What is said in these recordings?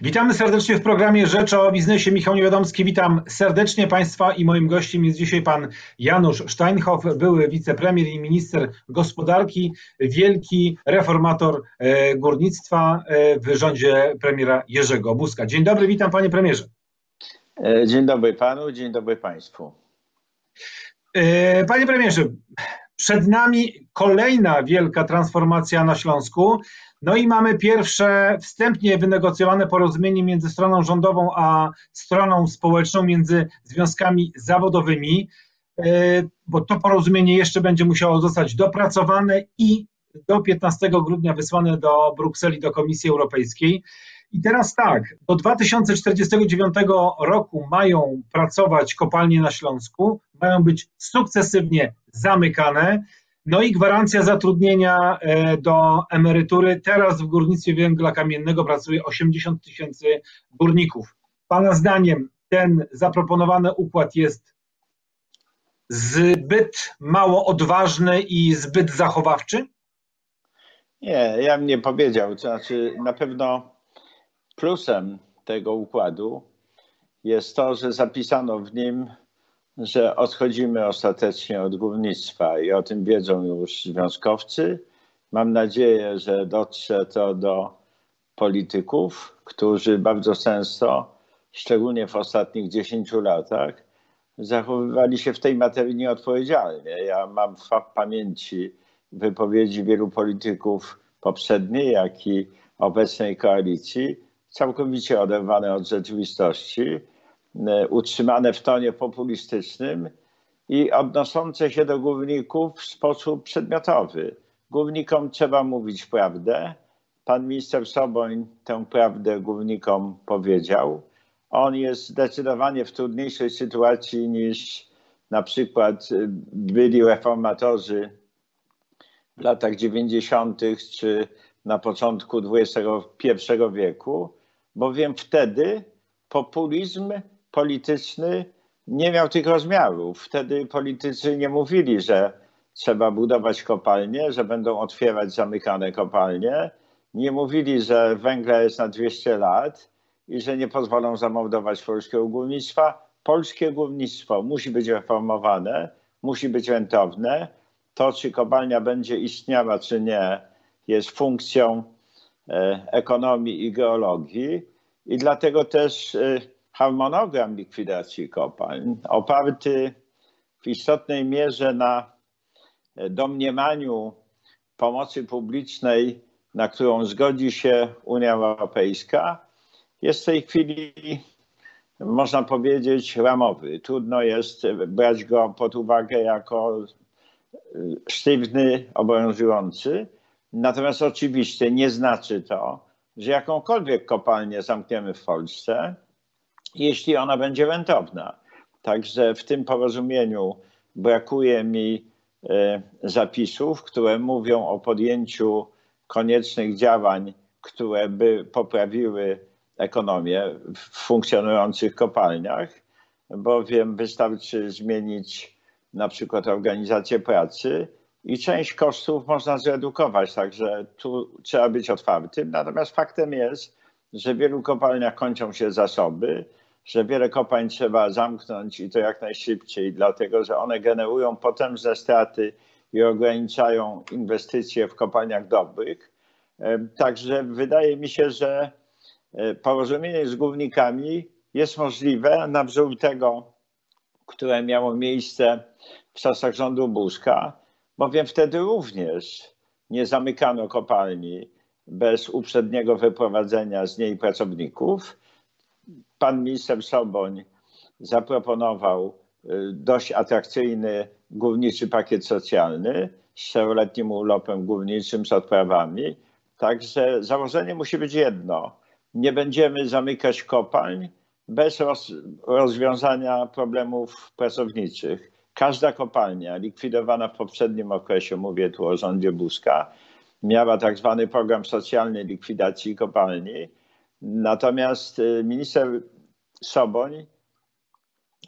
Witamy serdecznie w programie Rzecz o Biznesie. Michał Niewiadomski, witam serdecznie Państwa i moim gościem jest dzisiaj Pan Janusz Steinhoff, były wicepremier i minister gospodarki, wielki reformator e, górnictwa e, w rządzie premiera Jerzego Buzka. Dzień dobry, witam Panie Premierze. E, dzień dobry Panu, dzień dobry Państwu. Panie Premierze, przed nami kolejna wielka transformacja na Śląsku. No i mamy pierwsze wstępnie wynegocjowane porozumienie między stroną rządową a stroną społeczną, między związkami zawodowymi, e, bo to porozumienie jeszcze będzie musiało zostać dopracowane i do 15 grudnia wysłane do Brukseli, do Komisji Europejskiej. I teraz tak, do 2049 roku mają pracować kopalnie na Śląsku, mają być sukcesywnie zamykane. No i gwarancja zatrudnienia e, do emerytury. Teraz w górnictwie węgla kamiennego pracuje 80 tysięcy górników. Pana zdaniem ten zaproponowany układ jest zbyt mało odważny i zbyt zachowawczy? Nie, ja bym nie powiedział. To znaczy, na pewno plusem tego układu jest to, że zapisano w nim że odchodzimy ostatecznie od górnictwa i o tym wiedzą już związkowcy. Mam nadzieję, że dotrze to do polityków, którzy bardzo często, szczególnie w ostatnich 10 latach, zachowywali się w tej materii nieodpowiedzialnie. Ja mam w pamięci wypowiedzi wielu polityków poprzedniej, jak i obecnej koalicji, całkowicie oderwane od rzeczywistości E, utrzymane w tonie populistycznym i odnoszące się do górników w sposób przedmiotowy. Górnikom trzeba mówić prawdę. Pan minister Soboń tę prawdę górnikom powiedział. On jest zdecydowanie w trudniejszej sytuacji niż na przykład byli reformatorzy w latach 90. czy na początku XXI wieku, bowiem wtedy populizm polityczny nie miał tych rozmiarów. Wtedy politycy nie mówili, że trzeba budować kopalnie, że będą otwierać zamykane kopalnie. Nie mówili, że węgla jest na 200 lat i że nie pozwolą zamordować polskiego górnictwa. Polskie górnictwo musi być reformowane, musi być rentowne. To, czy kopalnia będzie istniała, czy nie, jest funkcją ekonomii i geologii. I dlatego też e, harmonogram likwidacji kopalń, oparty w istotnej mierze na domniemaniu pomocy publicznej, na którą zgodzi się Unia Europejska, jest w tej chwili, można powiedzieć, ramowy. Trudno jest brać go pod uwagę jako sztywny, obowiązujący. Natomiast oczywiście nie znaczy to, że jakąkolwiek kopalnię zamkniemy w Polsce, jeśli ona będzie rentowna. Także w tym porozumieniu brakuje mi e, zapisów, które mówią o podjęciu koniecznych działań, które by poprawiły ekonomię w funkcjonujących kopalniach, bowiem wystarczy zmienić na przykład organizację pracy i część kosztów można zredukować, także tu trzeba być otwartym. Natomiast faktem jest, że w wielu kopalniach kończą się zasoby, że wiele kopalń trzeba zamknąć i to jak najszybciej, dlatego że one generują potężne straty i ograniczają inwestycje w kopalniach dobrych. Także wydaje mi się, że e, porozumienie z górnikami jest możliwe na wzór tego, które miało miejsce w czasach rządu Buzka, bowiem wtedy również nie zamykano kopalni bez uprzedniego wyprowadzenia z niej pracowników pan minister Soboń zaproponował y, dość atrakcyjny górniczy pakiet socjalny z czteroletnim urlopem górniczym z odprawami. Także założenie musi być jedno. Nie będziemy zamykać kopalń bez roz, rozwiązania problemów pracowniczych. Każda kopalnia likwidowana w poprzednim okresie, mówię tu o rządzie Buzka, miała tak zwany program socjalny likwidacji kopalni Natomiast y, minister Soboń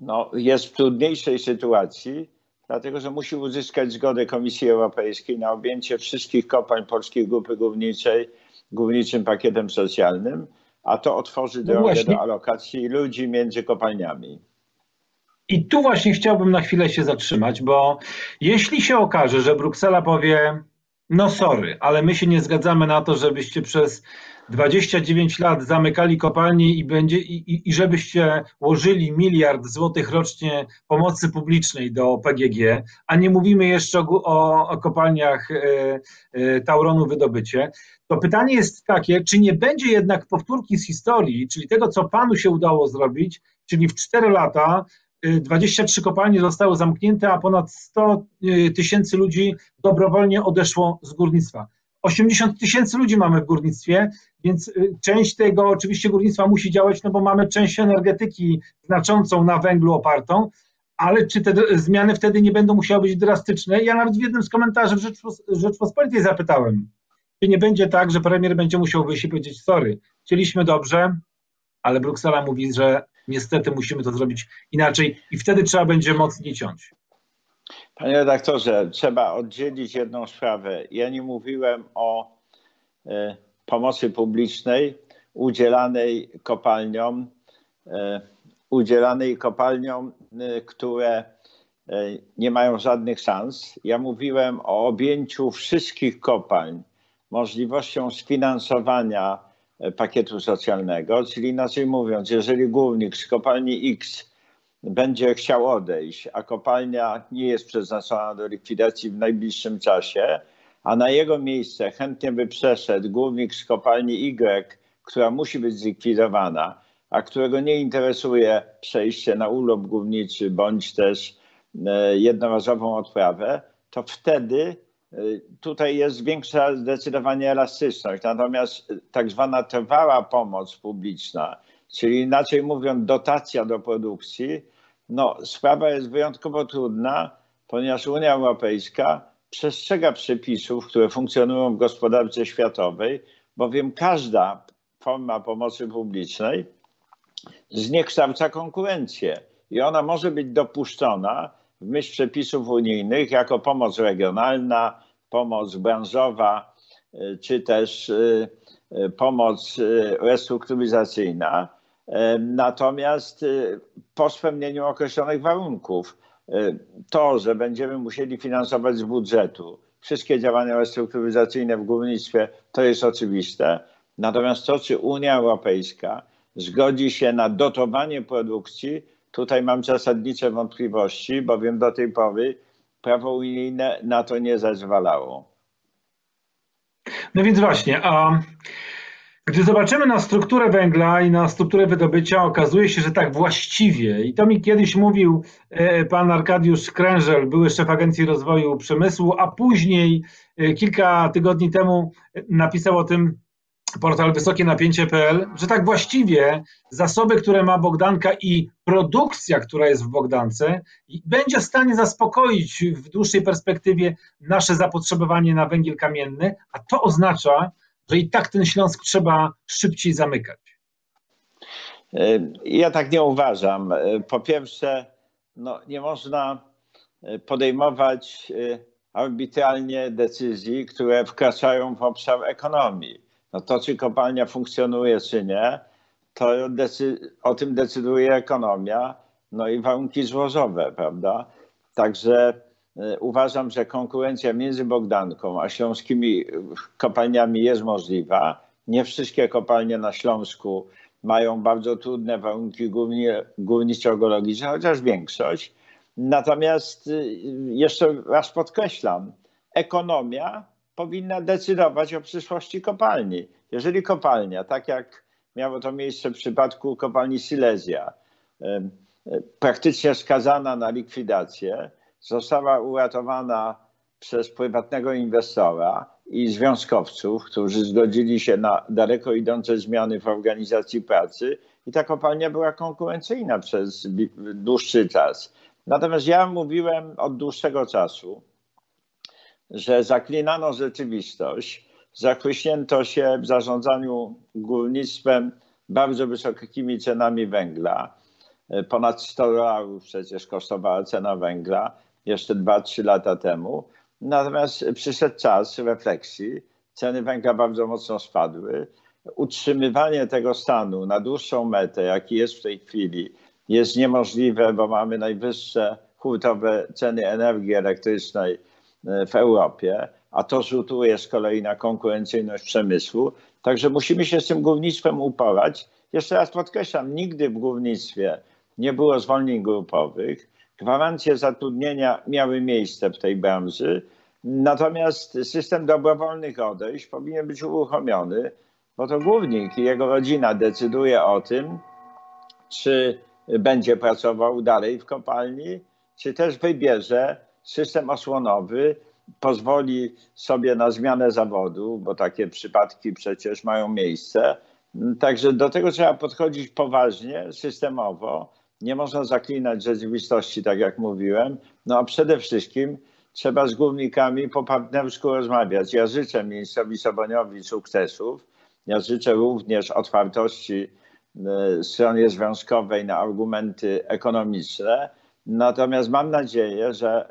no, jest w trudniejszej sytuacji, dlatego że musi uzyskać zgodę Komisji Europejskiej na objęcie wszystkich kopalń Polskiej Grupy Górniczej górniczym pakietem socjalnym, a to otworzy no drogę no do alokacji ludzi między kopalniami. I tu właśnie chciałbym na chwilę się zatrzymać, bo jeśli się okaże, że Bruksela powie, no sorry, ale my się nie zgadzamy na to, żebyście przez 29 lat zamykali kopalnie i, będzie, i, i żebyście łożyli miliard złotych rocznie pomocy publicznej do PGG, a nie mówimy jeszcze o, o kopalniach e, e, Tauronu wydobycie, to pytanie jest takie, czy nie będzie jednak powtórki z historii, czyli tego, co panu się udało zrobić, czyli w 4 lata 23 y, kopalnie zostały zamknięte, a ponad 100 y, tysięcy ludzi dobrowolnie odeszło z górnictwa. 80 tysięcy ludzi mamy w górnictwie, więc y, część tego oczywiście górnictwa musi działać, no bo mamy część energetyki znaczącą na węglu opartą, ale czy te zmiany wtedy nie będą musiały być drastyczne? Ja nawet w jednym z komentarzy w Rzeczpospolitej zapytałem, czy nie będzie tak, że premier będzie musiał wyjść i powiedzieć sorry, chcieliśmy dobrze, ale Bruksela mówi, że niestety musimy to zrobić inaczej i wtedy trzeba będzie mocniej ciąć. Panie redaktorze, trzeba oddzielić jedną sprawę. Ja nie mówiłem o e, pomocy publicznej udzielanej kopalniom, e, udzielanej kopalniom, e, które nie mają żadnych szans. Ja mówiłem o objęciu wszystkich kopalń możliwością sfinansowania pakietu socjalnego, czyli inaczej mówiąc, jeżeli górnik z kopalni X będzie chciał odejść, a kopalnia nie jest przeznaczona do likwidacji w najbliższym czasie, a na jego miejsce chętnie by przeszedł górnik z kopalni Y, która musi być zlikwidowana, a którego nie interesuje przejście na urlop górniczy bądź też e, jednorazową odprawę, to wtedy tutaj jest większa zdecydowanie elastyczność. Natomiast tak zwana trwała pomoc publiczna, czyli inaczej mówiąc dotacja do produkcji, no sprawa jest wyjątkowo trudna, ponieważ Unia Europejska przestrzega przepisów, które funkcjonują w gospodarce światowej, bowiem każda forma pomocy publicznej zniekształca konkurencję i ona może być dopuszczona w myśl przepisów unijnych jako pomoc regionalna, pomoc branżowa, y, czy też y, y, pomoc restrukturyzacyjna. Natomiast po spełnieniu określonych warunków, to, że będziemy musieli finansować z budżetu wszystkie działania restrukturyzacyjne w górnictwie, to jest oczywiste. Natomiast to, czy Unia Europejska zgodzi się na dotowanie produkcji, Tutaj mam zasadnicze wątpliwości, bowiem do tej pory prawo unijne na to nie zezwalało. No więc właśnie, a gdy zobaczymy na strukturę węgla i na strukturę wydobycia, okazuje się, że tak właściwie, i to mi kiedyś mówił e, pan Arkadiusz Krężel, były szef Agencji Rozwoju Przemysłu, a później e, kilka tygodni temu napisał o tym portal wysokie napięcie.pl, że tak właściwie zasoby, które ma Bogdanka i produkcja, która jest w Bogdance, będzie w stanie zaspokoić w dłuższej perspektywie nasze zapotrzebowanie na węgiel kamienny, a to oznacza, że i tak ten Śląsk trzeba szybciej zamykać. Ja tak nie uważam. Po pierwsze, no, nie można podejmować arbitralnie decyzji, które wkraczają w obszar ekonomii no to czy kopalnia funkcjonuje, czy nie, to o tym decyduje ekonomia, no i warunki złożowe, prawda? Także y, uważam, że konkurencja między Bogdanką a śląskimi kopalniami jest możliwa. Nie wszystkie kopalnie na Śląsku mają bardzo trudne warunki górniczo-geologiczne, chociaż większość. Natomiast y, jeszcze raz podkreślam, ekonomia powinna decydować o przyszłości kopalni. Jeżeli kopalnia, tak jak miało to miejsce w przypadku kopalni Silesia, praktycznie skazana na likwidację, została uratowana przez prywatnego inwestora i związkowców, którzy zgodzili się na daleko idące zmiany w organizacji pracy i ta kopalnia była konkurencyjna przez dłuższy czas. Natomiast ja mówiłem od dłuższego czasu, że zaklinano rzeczywistość, zachłyśnięto się w zarządzaniu górnictwem bardzo wysokimi cenami węgla. Ponad 100 dolarów przecież kosztowała cena węgla jeszcze 2-3 lata temu. Natomiast przyszedł czas refleksji, ceny węgla bardzo mocno spadły utrzymywanie tego stanu na dłuższą metę, jaki jest w tej chwili, jest niemożliwe, bo mamy najwyższe hurtowe ceny energii elektrycznej w Europie, a to rzutuje z kolei na konkurencyjność przemysłu. Także musimy się z tym górnictwem uporać. Jeszcze raz podkreślam, nigdy w górnictwie nie było zwolnień grupowych. Gwarancje zatrudnienia miały miejsce w tej branży, natomiast system dobrowolnych odejść powinien być uruchomiony, bo to górnik i jego rodzina decyduje o tym, czy będzie pracował dalej w kopalni, czy też wybierze system osłonowy, pozwoli sobie na zmianę zawodu, bo takie przypadki przecież mają miejsce. Także do tego trzeba podchodzić poważnie, systemowo. Nie można zaklinać rzeczywistości, tak jak mówiłem. No a przede wszystkim trzeba z górnikami po partnersku rozmawiać. Ja życzę ministrowi Soboniowi sukcesów. Ja życzę również otwartości e, stronie związkowej na argumenty ekonomiczne Natomiast mam nadzieję, że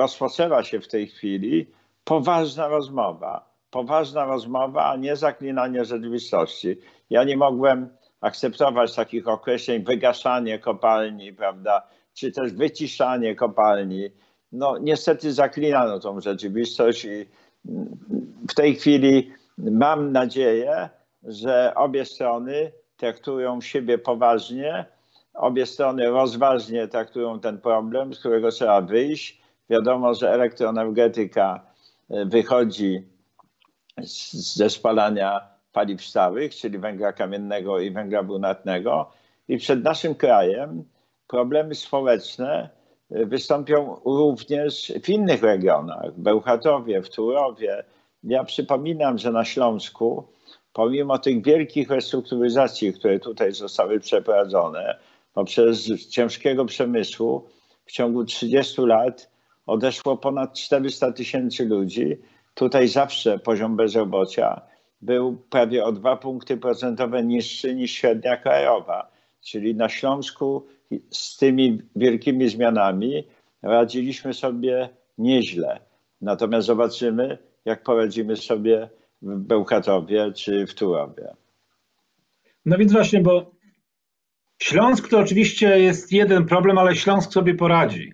rozpoczęła się w tej chwili poważna rozmowa. Poważna rozmowa, a nie zaklinanie rzeczywistości. Ja nie mogłem akceptować takich określeń, wygaszanie kopalni, prawda, czy też wyciszanie kopalni. No niestety zaklinano tą rzeczywistość i w tej chwili mam nadzieję, że obie strony traktują siebie poważnie Obie strony rozważnie traktują ten problem, z którego trzeba wyjść. Wiadomo, że elektroenergetyka e, wychodzi ze spalania paliw stałych, czyli węgla kamiennego i węgla brunatnego. I przed naszym krajem problemy społeczne e, wystąpią również w innych regionach, w Bełchatowie, w Turowie. Ja przypominam, że na Śląsku, pomimo tych wielkich restrukturyzacji, które tutaj zostały przeprowadzone, poprzez ciężkiego przemysłu w ciągu 30 lat odeszło ponad 400 tysięcy ludzi. Tutaj zawsze poziom bezrobocia był prawie o dwa punkty procentowe niższy niż średnia krajowa. Czyli na Śląsku z tymi wielkimi zmianami radziliśmy sobie nieźle. Natomiast zobaczymy, jak poradzimy sobie w Bełchatowie czy w Turowie. No więc właśnie, bo Śląsk to oczywiście jest jeden problem, ale Śląsk sobie poradzi.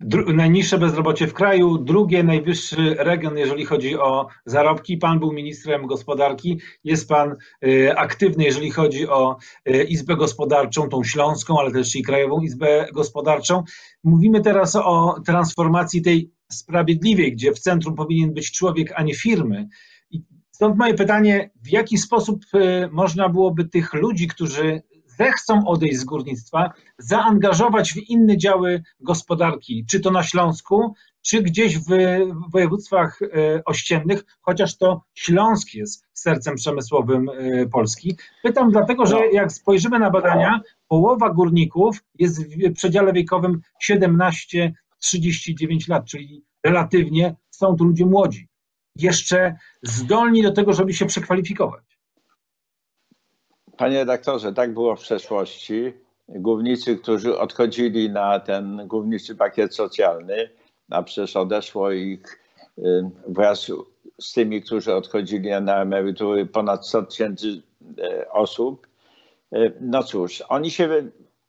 Dru najniższe bezrobocie w kraju, drugie najwyższy region, jeżeli chodzi o zarobki. Pan był ministrem gospodarki, jest pan y, aktywny, jeżeli chodzi o y, Izbę Gospodarczą, tą śląską, ale też i Krajową Izbę Gospodarczą. Mówimy teraz o transformacji tej sprawiedliwej, gdzie w centrum powinien być człowiek, a nie firmy. Stąd moje pytanie, w jaki sposób y, można byłoby tych ludzi, którzy zechcą odejść z górnictwa, zaangażować w inne działy gospodarki, czy to na Śląsku, czy gdzieś w województwach e, ościennych, chociaż to Śląsk jest sercem przemysłowym e, Polski. Pytam dlatego, że jak spojrzymy na badania, połowa górników jest w przedziale wiekowym 17-39 lat, czyli relatywnie są to ludzie młodzi, jeszcze zdolni do tego, żeby się przekwalifikować. Panie redaktorze, tak było w przeszłości. Górnicy, którzy odchodzili na ten górniczy pakiet socjalny, a przecież odeszło ich y, wraz z tymi, którzy odchodzili na emerytury ponad 100 tysięcy y, osób. Y, no cóż, oni się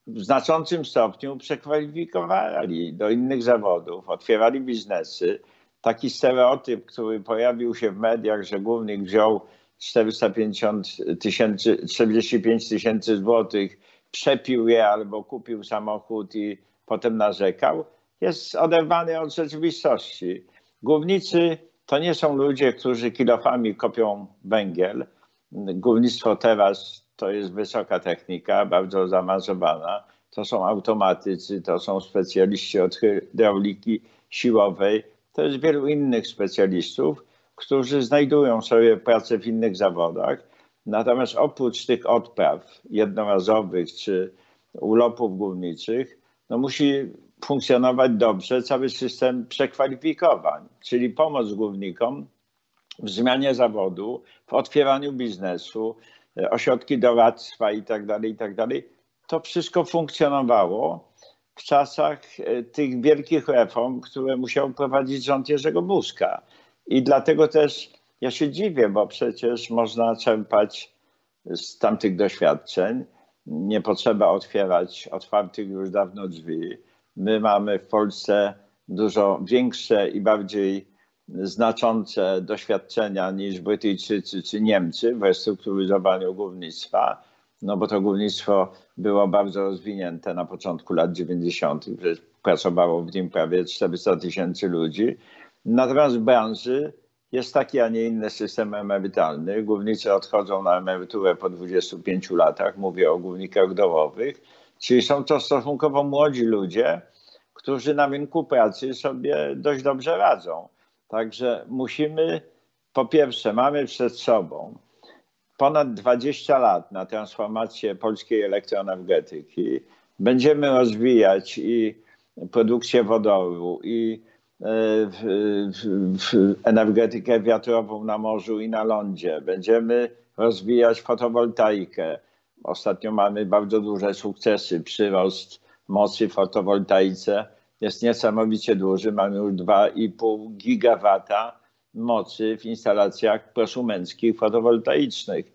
w znaczącym stopniu przekwalifikowali do innych zawodów, otwierali biznesy. Taki stereotyp, który pojawił się w mediach, że górnik wziął 450 tysięcy, 45 tysięcy złotych, przepił je albo kupił samochód i potem narzekał, jest oderwany od rzeczywistości. Górnicy to nie są ludzie, którzy kilofami kopią węgiel. Górnictwo teraz to jest wysoka technika, bardzo zaawansowana. To są automatycy, to są specjaliści od hydrauliki siłowej, to jest wielu innych specjalistów, którzy znajdują sobie pracę w innych zawodach. Natomiast oprócz tych odpraw jednorazowych czy urlopów górniczych, no musi funkcjonować dobrze cały system przekwalifikowań, czyli pomoc górnikom w zmianie zawodu, w otwieraniu biznesu, ośrodki doradztwa itd., tak itd. Tak to wszystko funkcjonowało w czasach e, tych wielkich reform, które musiał prowadzić rząd Jerzego Buzka. I dlatego też ja się dziwię, bo przecież można czerpać z tamtych doświadczeń. Nie potrzeba otwierać otwartych już dawno drzwi. My mamy w Polsce dużo większe i bardziej znaczące doświadczenia niż Brytyjczycy czy Niemcy w restrukturyzowaniu górnictwa, no bo to górnictwo było bardzo rozwinięte na początku lat 90., pracowało w nim prawie 400 tysięcy ludzi. Natomiast w branży jest taki, a nie inny system emerytalny. Górnicy odchodzą na emeryturę po 25 latach, mówię o górnikach dołowych, czyli są to stosunkowo młodzi ludzie, którzy na rynku pracy sobie dość dobrze radzą. Także musimy, po pierwsze, mamy przed sobą ponad 20 lat na transformację polskiej elektroenergetyki. Będziemy rozwijać i produkcję wodoru, i e, energetykę wiatrową na morzu i na lądzie. Będziemy rozwijać fotowoltaikę. Ostatnio mamy bardzo duże sukcesy. Przyrost mocy w fotowoltaice jest niesamowicie duży. Mamy już 2,5 gigawata mocy w instalacjach prosumenckich fotowoltaicznych.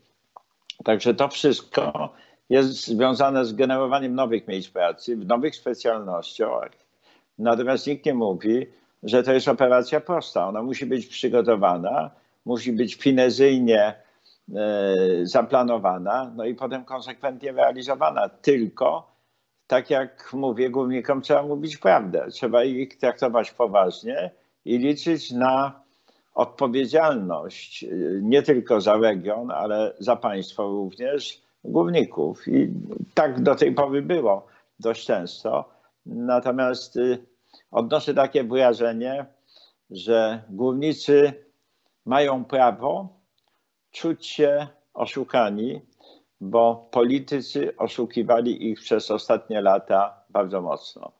Także to wszystko jest związane z generowaniem nowych miejsc pracy w nowych specjalnościach. Natomiast nikt nie mówi, że to jest operacja prosta. Ona musi być przygotowana, musi być finezyjnie e, zaplanowana, no i potem konsekwentnie realizowana. Tylko, tak jak mówię górnikom, trzeba mówić prawdę. Trzeba ich traktować poważnie i liczyć na odpowiedzialność nie tylko za region, ale za państwo również górników. I tak do tej pory było dość często. Natomiast y, odnoszę takie wrażenie, że górnicy mają prawo czuć się oszukani, bo politycy oszukiwali ich przez ostatnie lata bardzo mocno.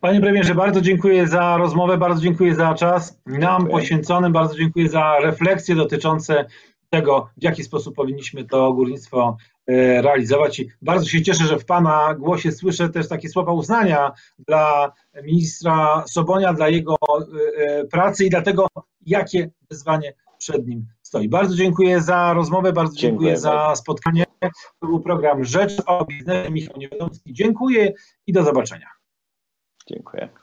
Panie premierze, bardzo dziękuję za rozmowę, bardzo dziękuję za czas nam dziękuję. poświęcony, bardzo dziękuję za refleksje dotyczące tego, w jaki sposób powinniśmy to górnictwo e, realizować. I bardzo się cieszę, że w Pana głosie słyszę też takie słowa uznania dla ministra Sobonia, dla jego e, e, pracy i dlatego, jakie wyzwanie przed nim stoi. Bardzo dziękuję za rozmowę, bardzo dziękuję, dziękuję za spotkanie. To był program Rzecz o biznesie. Michał Niewiadomski. Dziękuję i do zobaczenia. Dziękuję.